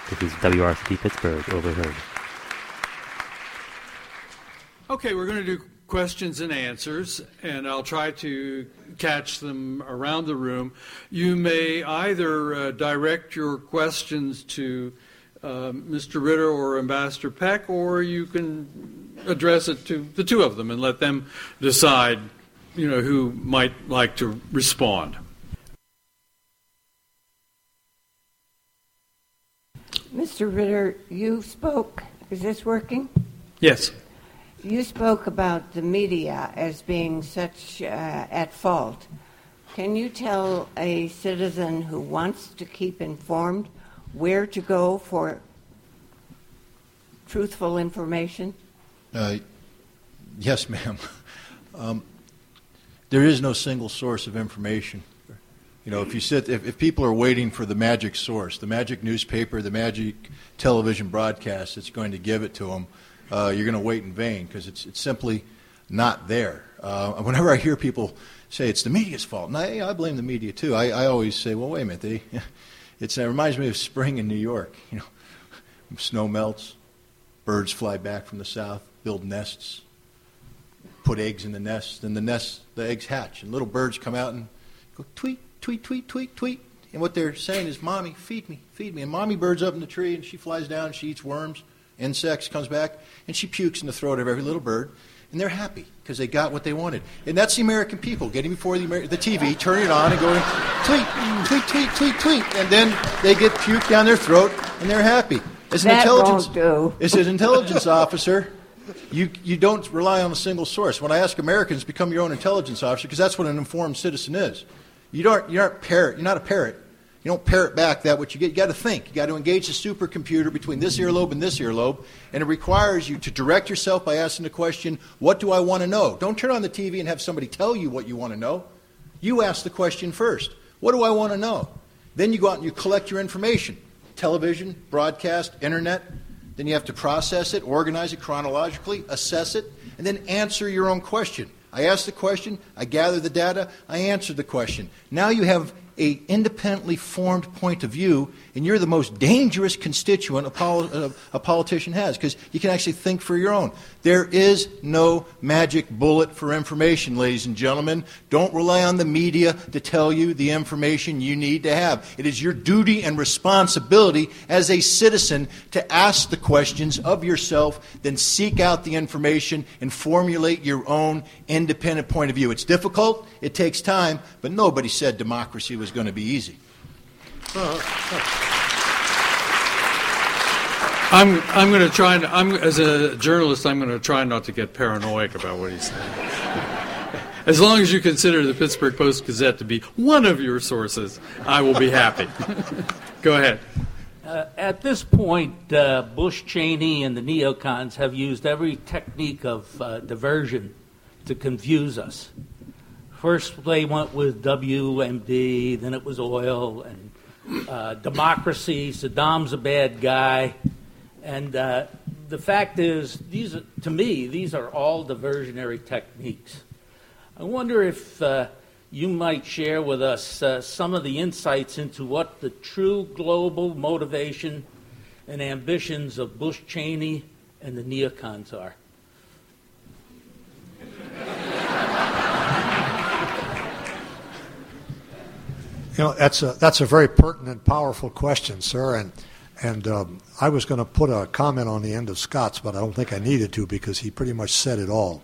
This is WRCT Pittsburgh, overheard. Okay, we're going to do questions and answers, and I'll try to catch them around the room. You may either uh, direct your questions to uh, Mr. Ritter or Ambassador Peck, or you can address it to the two of them and let them decide you know, who might like to respond. Mr. Ritter, you spoke. Is this working? Yes. You spoke about the media as being such uh, at fault. Can you tell a citizen who wants to keep informed where to go for truthful information? Uh, yes, ma'am. Um, there is no single source of information. You know, if you sit, if, if people are waiting for the magic source, the magic newspaper, the magic television broadcast that's going to give it to them, uh, you're going to wait in vain because it's, it's simply not there. Uh, whenever I hear people say it's the media's fault, and I, I blame the media too, I, I always say, well, wait a minute, they, it's, it reminds me of spring in New York. You know, snow melts, birds fly back from the south, build nests, put eggs in the nest, and the nest, the eggs hatch, and little birds come out and go tweet, tweet, tweet, tweet, tweet. And what they're saying is, Mommy, feed me, feed me. And Mommy bird's up in the tree, and she flies down, and she eats worms, insects, comes back, and she pukes in the throat of every little bird. And they're happy because they got what they wanted. And that's the American people getting before the, Amer- the TV, turning it on, and going, tweet, tweet, tweet, tweet, tweet. And then they get puke down their throat, and they're happy. As an that intelligence, won't do. as an intelligence officer, you, you don't rely on a single source. When I ask Americans, become your own intelligence officer, because that's what an informed citizen is. You don't, you're, not parrot, you're not a parrot. You don't parrot back that what you get. You got to think. You got to engage the supercomputer between this earlobe and this earlobe, and it requires you to direct yourself by asking the question, "What do I want to know?" Don't turn on the TV and have somebody tell you what you want to know. You ask the question first. What do I want to know? Then you go out and you collect your information: television, broadcast, internet. Then you have to process it, organize it chronologically, assess it, and then answer your own question. I ask the question, I gather the data, I answer the question. Now you have a independently formed point of view, and you're the most dangerous constituent a, uh, a politician has because you can actually think for your own. There is no magic bullet for information, ladies and gentlemen. Don't rely on the media to tell you the information you need to have. It is your duty and responsibility as a citizen to ask the questions of yourself, then seek out the information and formulate your own independent point of view. It's difficult, it takes time, but nobody said democracy was going to be easy. I'm, I'm going to try, and, I'm, as a journalist, I'm going to try not to get paranoid about what he's saying. As long as you consider the Pittsburgh Post Gazette to be one of your sources, I will be happy. Go ahead. Uh, at this point, uh, Bush, Cheney, and the neocons have used every technique of uh, diversion to confuse us. First, they went with WMD, then it was oil and uh, democracy. Saddam's a bad guy. And uh, the fact is, these are, to me, these are all diversionary techniques. I wonder if uh, you might share with us uh, some of the insights into what the true global motivation and ambitions of Bush Cheney and the neocons are. You know, that's a, that's a very pertinent, powerful question, sir. And and um, I was going to put a comment on the end of Scott's, but I don't think I needed to because he pretty much said it all.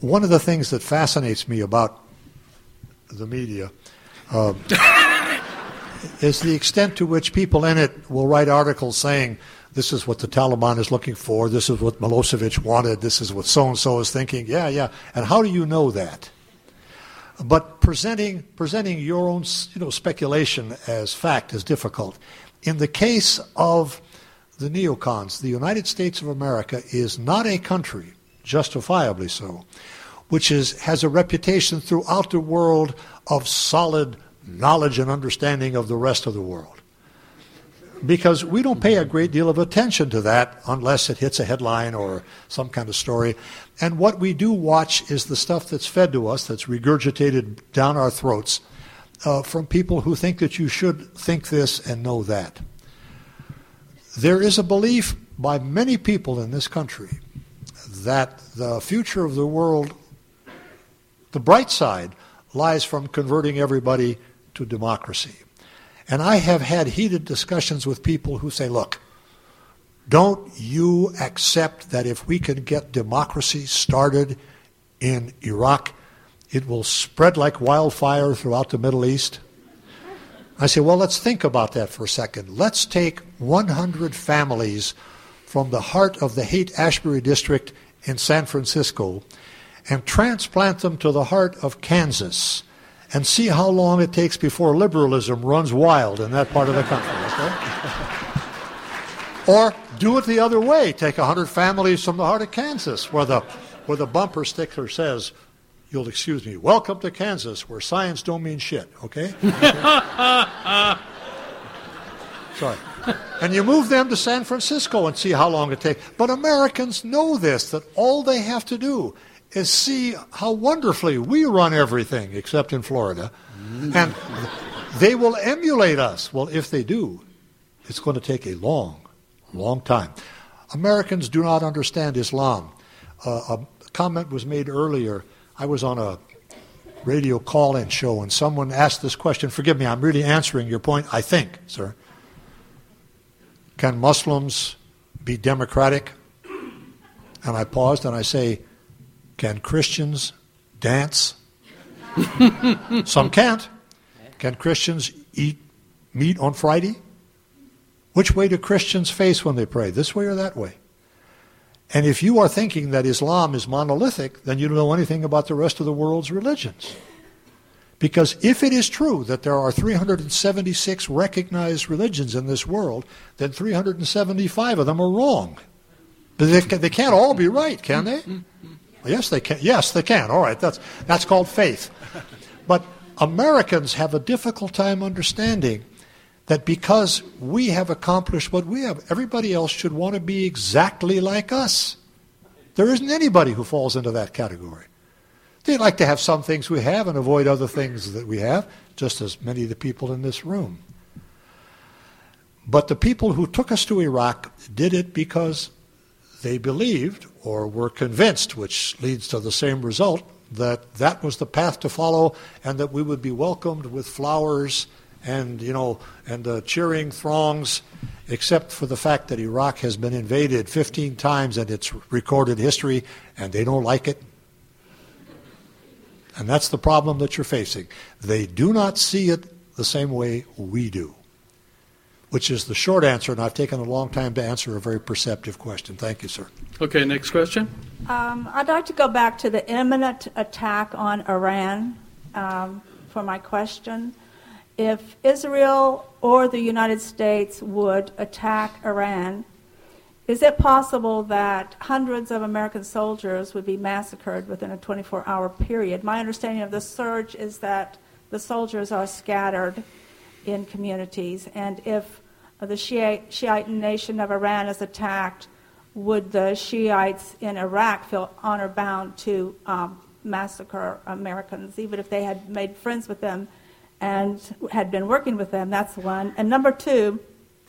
One of the things that fascinates me about the media uh, is the extent to which people in it will write articles saying, this is what the Taliban is looking for, this is what Milosevic wanted, this is what so and so is thinking. Yeah, yeah. And how do you know that? But presenting, presenting your own you know, speculation as fact is difficult. In the case of the neocons, the United States of America is not a country, justifiably so, which is, has a reputation throughout the world of solid knowledge and understanding of the rest of the world. Because we don't pay a great deal of attention to that unless it hits a headline or some kind of story. And what we do watch is the stuff that's fed to us, that's regurgitated down our throats uh, from people who think that you should think this and know that. There is a belief by many people in this country that the future of the world, the bright side, lies from converting everybody to democracy. And I have had heated discussions with people who say, look, don't you accept that if we can get democracy started in Iraq, it will spread like wildfire throughout the Middle East? I say, well, let's think about that for a second. Let's take 100 families from the heart of the Haight Ashbury district in San Francisco and transplant them to the heart of Kansas and see how long it takes before liberalism runs wild in that part of the country. Okay? or do it the other way. Take 100 families from the heart of Kansas where the, where the bumper sticker says, you'll excuse me, welcome to Kansas where science don't mean shit, okay? Sorry. And you move them to San Francisco and see how long it takes. But Americans know this, that all they have to do is see how wonderfully we run everything, except in Florida. And they will emulate us. Well, if they do, it's going to take a long, long time. Americans do not understand Islam. Uh, a comment was made earlier. I was on a radio call in show and someone asked this question. Forgive me, I'm really answering your point, I think, sir. Can Muslims be democratic? And I paused and I say, Can Christians dance? Some can't. Can Christians eat meat on Friday? Which way do Christians face when they pray? This way or that way? And if you are thinking that Islam is monolithic, then you don't know anything about the rest of the world's religions. Because if it is true that there are 376 recognized religions in this world, then 375 of them are wrong. But they, they can't all be right, can they? Yes, they can. Yes, they can. All right, that's, that's called faith. But Americans have a difficult time understanding that because we have accomplished what we have, everybody else should want to be exactly like us. There isn't anybody who falls into that category. They like to have some things we have and avoid other things that we have, just as many of the people in this room. But the people who took us to Iraq did it because they believed or were convinced, which leads to the same result, that that was the path to follow and that we would be welcomed with flowers and, you know, and uh, cheering throngs, except for the fact that Iraq has been invaded 15 times in its recorded history and they don't like it and that's the problem that you're facing. They do not see it the same way we do, which is the short answer, and I've taken a long time to answer a very perceptive question. Thank you, sir. Okay, next question. Um, I'd like to go back to the imminent attack on Iran um, for my question. If Israel or the United States would attack Iran, is it possible that hundreds of American soldiers would be massacred within a 24 hour period? My understanding of the surge is that the soldiers are scattered in communities, and if the Shiite, Shiite nation of Iran is attacked, would the Shiites in Iraq feel honor bound to um, massacre Americans, even if they had made friends with them and had been working with them? That's one. And number two,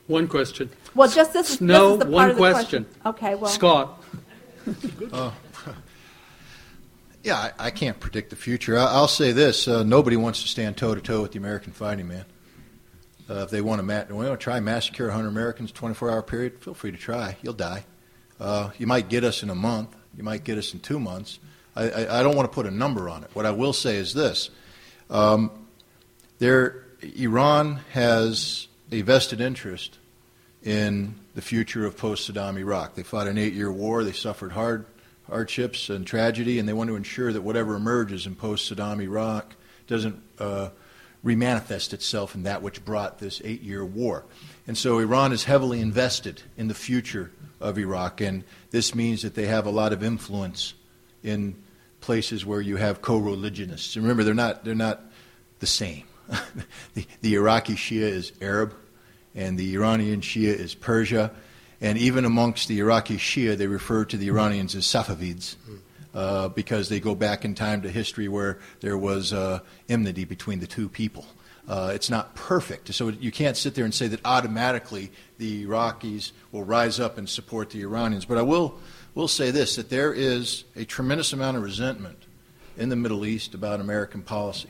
one question. Well, just this is, no, this is the one part question. Of the question. Okay, well. Scott. uh, yeah, I, I, can't predict the future. I, will say this: uh, nobody wants to stand toe to toe with the American fighting man. Uh, if they want to, ma- want to try massacre 100 Americans 24-hour period, feel free to try. You'll die. Uh, you might get us in a month. You might get us in two months. I, I, I, don't want to put a number on it. What I will say is this: um, there, Iran has a vested interest in the future of post Saddam Iraq. They fought an eight year war, they suffered hard, hardships and tragedy, and they want to ensure that whatever emerges in post Saddam Iraq doesn't uh, remanifest itself in that which brought this eight year war. And so Iran is heavily invested in the future of Iraq, and this means that they have a lot of influence in places where you have co religionists. Remember, they're not, they're not the same. the, the Iraqi Shia is Arab, and the Iranian Shia is Persia. And even amongst the Iraqi Shia, they refer to the Iranians as Safavids uh, because they go back in time to history where there was uh, enmity between the two people. Uh, it's not perfect. So you can't sit there and say that automatically the Iraqis will rise up and support the Iranians. But I will, will say this that there is a tremendous amount of resentment in the Middle East about American policy.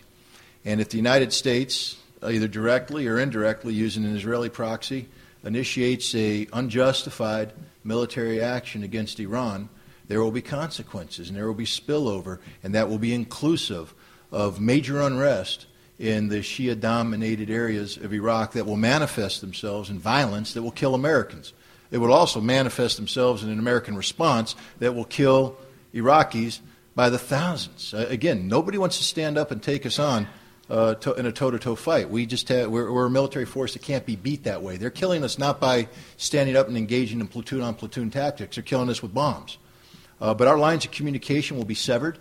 And if the United States, either directly or indirectly using an Israeli proxy, initiates a unjustified military action against Iran, there will be consequences and there will be spillover, and that will be inclusive of major unrest in the Shia dominated areas of Iraq that will manifest themselves in violence that will kill Americans. It will also manifest themselves in an American response that will kill Iraqis by the thousands. Uh, again, nobody wants to stand up and take us on uh, to, in a toe-to-toe fight. We just have, we're, we're, a military force that can't be beat that way. They're killing us not by standing up and engaging in platoon-on-platoon tactics. They're killing us with bombs. Uh, but our lines of communication will be severed.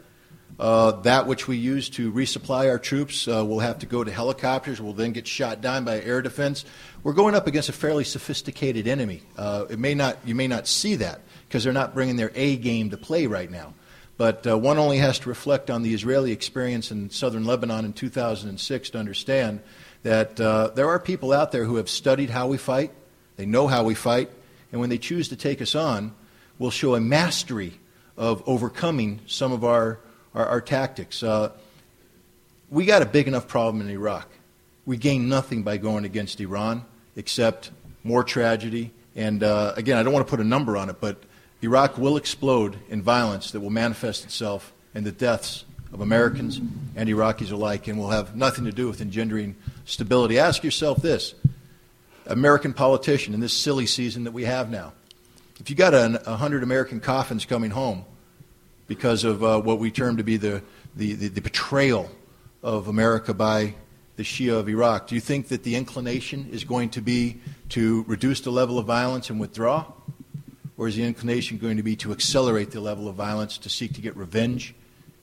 Uh, that which we use to resupply our troops uh, will have to go to helicopters. We'll then get shot down by air defense. We're going up against a fairly sophisticated enemy. Uh, it may not, you may not see that because they're not bringing their A game to play right now. But uh, one only has to reflect on the Israeli experience in southern Lebanon in 2006 to understand that uh, there are people out there who have studied how we fight, they know how we fight, and when they choose to take us on, will show a mastery of overcoming some of our, our, our tactics. Uh, we got a big enough problem in Iraq. We gain nothing by going against Iran except more tragedy. And uh, again, I don't want to put a number on it, but Iraq will explode in violence that will manifest itself in the deaths of Americans and Iraqis alike and will have nothing to do with engendering stability. Ask yourself this American politician in this silly season that we have now. If you got a, a hundred American coffins coming home because of uh, what we term to be the, the, the, the betrayal of America by the Shia of Iraq, do you think that the inclination is going to be to reduce the level of violence and withdraw? Or is the inclination going to be to accelerate the level of violence, to seek to get revenge,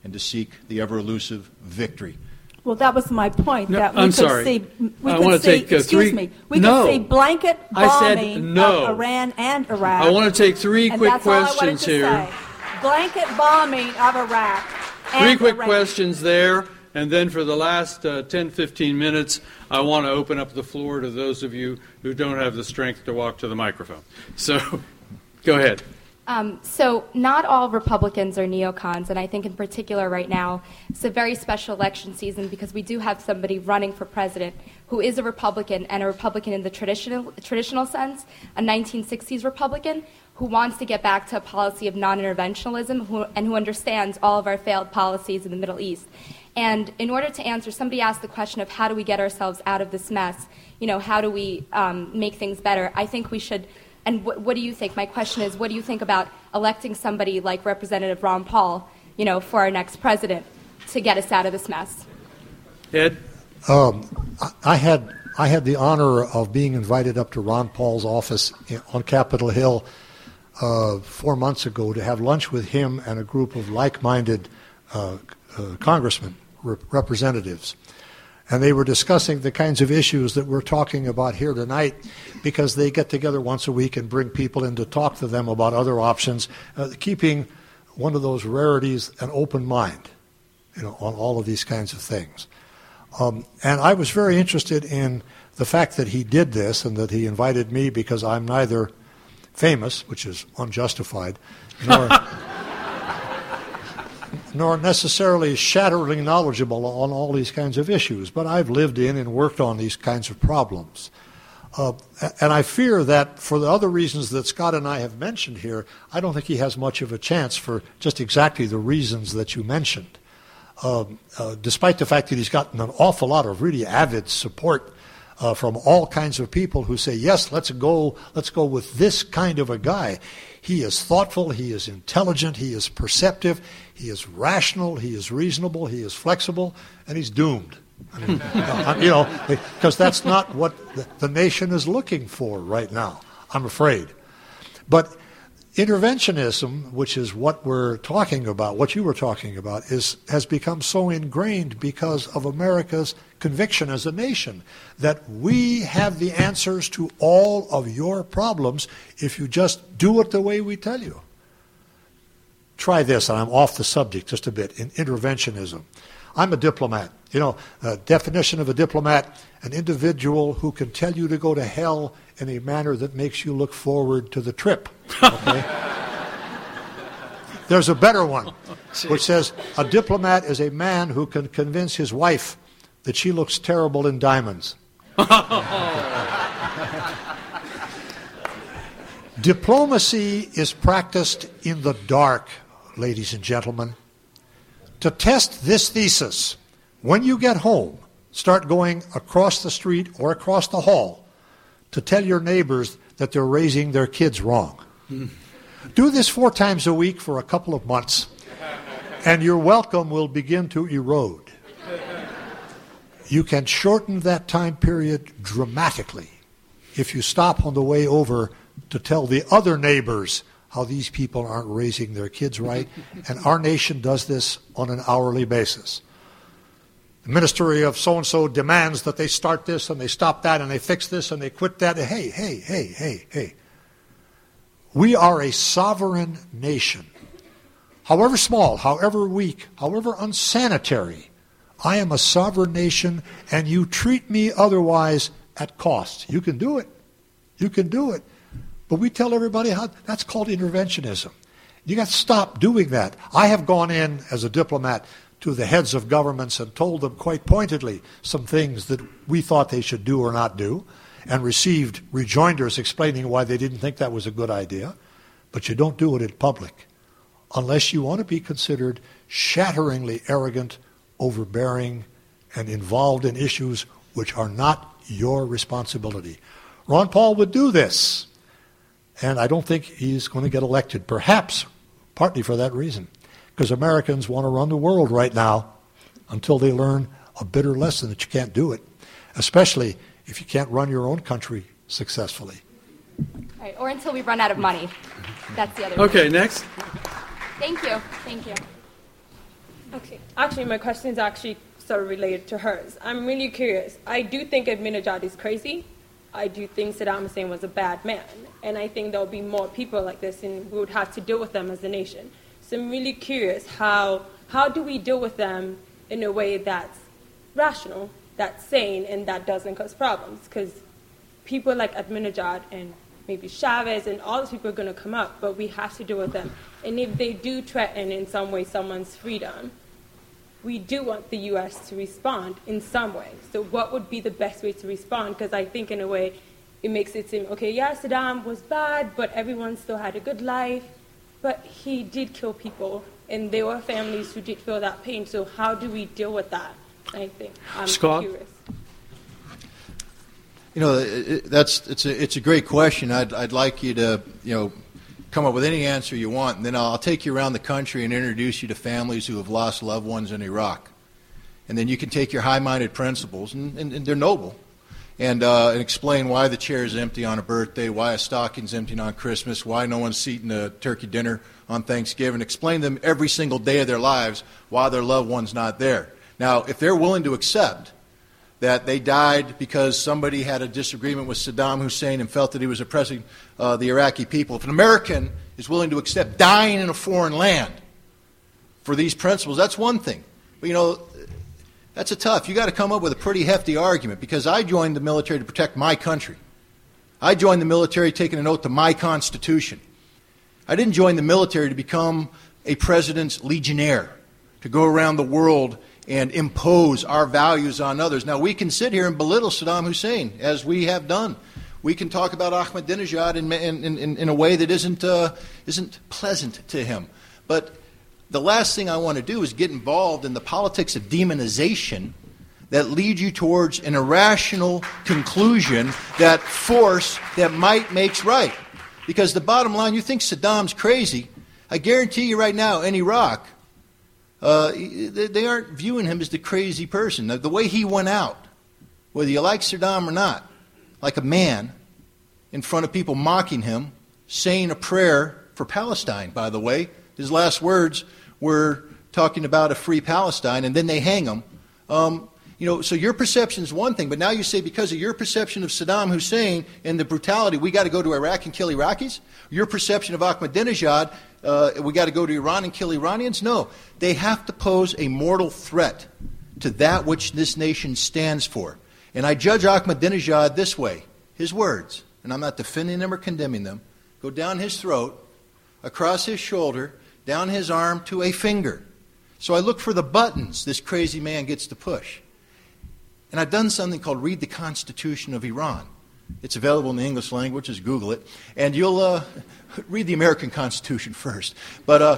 and to seek the ever elusive victory? Well, that was my point. No, that we I'm could sorry. see. We I could wanna see, take, uh, excuse three- me. We No. could see blanket I said bombing no. of Iran and Iraq. I want to take three and quick that's all I wanted questions to here. say. Blanket bombing of Iraq. Three quick Iran. questions there. And then for the last uh, 10, 15 minutes, I want to open up the floor to those of you who don't have the strength to walk to the microphone. So go ahead. Um, so, not all Republicans are neocons, and I think in particular right now, it's a very special election season because we do have somebody running for president who is a Republican and a Republican in the traditional, traditional sense, a 1960s Republican who wants to get back to a policy of non interventionalism who, and who understands all of our failed policies in the Middle East. And in order to answer, somebody asked the question of how do we get ourselves out of this mess? You know, how do we um, make things better? I think we should and what, what do you think? My question is, what do you think about electing somebody like Representative Ron Paul, you know, for our next president to get us out of this mess? Ed? Um, I- I had I had the honor of being invited up to Ron Paul's office on Capitol Hill uh, four months ago to have lunch with him and a group of like-minded uh, uh, congressmen, rep- representatives, and they were discussing the kinds of issues that we're talking about here tonight, because they get together once a week and bring people in to talk to them about other options, uh, keeping one of those rarities an open mind, you know, on all of these kinds of things. Um, and I was very interested in the fact that he did this and that he invited me because I'm neither famous, which is unjustified, nor, nor necessarily shatteringly knowledgeable on all these kinds of issues. But I've lived in and worked on these kinds of problems. Uh, and I fear that for the other reasons that Scott and I have mentioned here, I don't think he has much of a chance for just exactly the reasons that you mentioned um, uh, despite the fact that he's gotten an awful lot of really avid support uh, from all kinds of people who say, yes, let's go, let's go with this kind of a guy. He is thoughtful, he is intelligent, he is perceptive, he is rational, he is reasonable, he is flexible, and he's doomed. I mean, uh, you know, because that's not what the, the nation is looking for right now, I'm afraid. But interventionism, which is what we're talking about, what you were talking about, is has become so ingrained because of America's conviction as a nation that we have the answers to all of your problems if you just do it the way we tell you. Try this, and I'm off the subject just a bit, in interventionism. I'm a diplomat. You know, a definition of a diplomat, an individual who can tell you to go to hell in a manner that makes you look forward to the trip. Okay? There's a better one, which says a diplomat is a man who can convince his wife that she looks terrible in diamonds. Diplomacy is practiced in the dark, ladies and gentlemen. To test this thesis, when you get home, start going across the street or across the hall to tell your neighbors that they're raising their kids wrong. Do this four times a week for a couple of months, and your welcome will begin to erode. You can shorten that time period dramatically if you stop on the way over to tell the other neighbors how these people aren't raising their kids right. And our nation does this on an hourly basis. The ministry of so and so demands that they start this and they stop that and they fix this and they quit that. Hey, hey, hey, hey, hey. We are a sovereign nation. However small, however weak, however unsanitary, I am a sovereign nation and you treat me otherwise at cost. You can do it. You can do it. But we tell everybody how that's called interventionism. You got to stop doing that. I have gone in as a diplomat to the heads of governments and told them quite pointedly some things that we thought they should do or not do, and received rejoinders explaining why they didn't think that was a good idea. But you don't do it in public unless you want to be considered shatteringly arrogant, overbearing, and involved in issues which are not your responsibility. Ron Paul would do this, and I don't think he's going to get elected, perhaps partly for that reason because Americans want to run the world right now until they learn a bitter lesson that you can't do it, especially if you can't run your own country successfully. Right, or until we run out of money. That's the other. Okay, thing. next. Thank you. Thank you. Okay, actually, my question is actually sort of related to hers. I'm really curious. I do think Ahmadinejad is crazy. I do think Saddam Hussein was a bad man, and I think there'll be more people like this, and we would have to deal with them as a nation. So I'm really curious how, how do we deal with them in a way that's rational, that's sane, and that doesn't cause problems? Because people like Ahmadinejad and maybe Chavez and all these people are going to come up, but we have to deal with them. And if they do threaten in some way someone's freedom, we do want the U.S. to respond in some way. So what would be the best way to respond? Because I think in a way it makes it seem, okay, yeah, Saddam was bad, but everyone still had a good life. But he did kill people, and there were families who did feel that pain. So how do we deal with that? I think I'm Scott? curious. You know, it, that's it's a it's a great question. I'd I'd like you to you know come up with any answer you want, and then I'll, I'll take you around the country and introduce you to families who have lost loved ones in Iraq, and then you can take your high-minded principles, and, and, and they're noble, and, uh, and explain why the chair is empty on a birthday, why a stocking's empty on Christmas, why no one's eating a turkey dinner on Thanksgiving. Explain them every single day of their lives why their loved one's not there. Now, if they're willing to accept that they died because somebody had a disagreement with Saddam Hussein and felt that he was oppressing uh, the Iraqi people, if an American is willing to accept dying in a foreign land for these principles, that's one thing. But, you know, that's a tough. You got to come up with a pretty hefty argument because I joined the military to protect my country. I joined the military taking an oath to my Constitution. I didn't join the military to become a president's legionnaire, to go around the world and impose our values on others. Now, we can sit here and belittle Saddam Hussein, as we have done. We can talk about Ahmadinejad in, in, in, in a way that isn't, uh, isn't pleasant to him. But the last thing I want to do is get involved in the politics of demonization that lead you towards an irrational conclusion that force that might makes right. Because the bottom line, you think Saddam's crazy. I guarantee you right now, in Iraq, uh, they aren't viewing him as the crazy person. The way he went out, whether you like Saddam or not, like a man in front of people mocking him, saying a prayer for Palestine, by the way. His last words were talking about a free Palestine, and then they hang him. Um, you know, so your perception is one thing, but now you say because of your perception of Saddam Hussein and the brutality, we got to go to Iraq and kill Iraqis? Your perception of Ahmadinejad, uh, we got to go to Iran and kill Iranians? No. They have to pose a mortal threat to that which this nation stands for. And I judge Ahmadinejad this way his words, and I'm not defending them or condemning them, go down his throat, across his shoulder, down his arm to a finger. So I look for the buttons this crazy man gets to push. And I've done something called Read the Constitution of Iran. It's available in the English language, just Google it. And you'll uh, read the American Constitution first. But uh,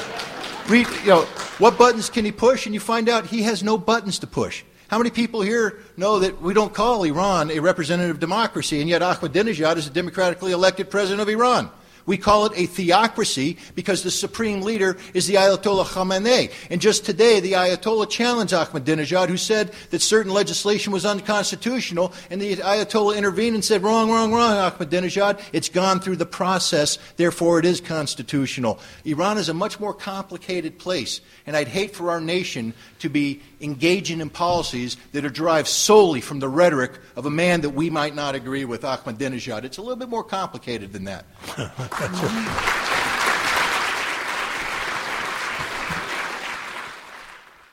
read, you know, what buttons can he push? And you find out he has no buttons to push. How many people here know that we don't call Iran a representative democracy, and yet Ahmadinejad is a democratically elected president of Iran? We call it a theocracy because the supreme leader is the Ayatollah Khamenei. And just today, the Ayatollah challenged Ahmadinejad, who said that certain legislation was unconstitutional, and the Ayatollah intervened and said, Wrong, wrong, wrong, Ahmadinejad. It's gone through the process, therefore it is constitutional. Iran is a much more complicated place, and I'd hate for our nation to be engaging in policies that are derived solely from the rhetoric of a man that we might not agree with, Ahmadinejad. It's a little bit more complicated than that. あ、そ。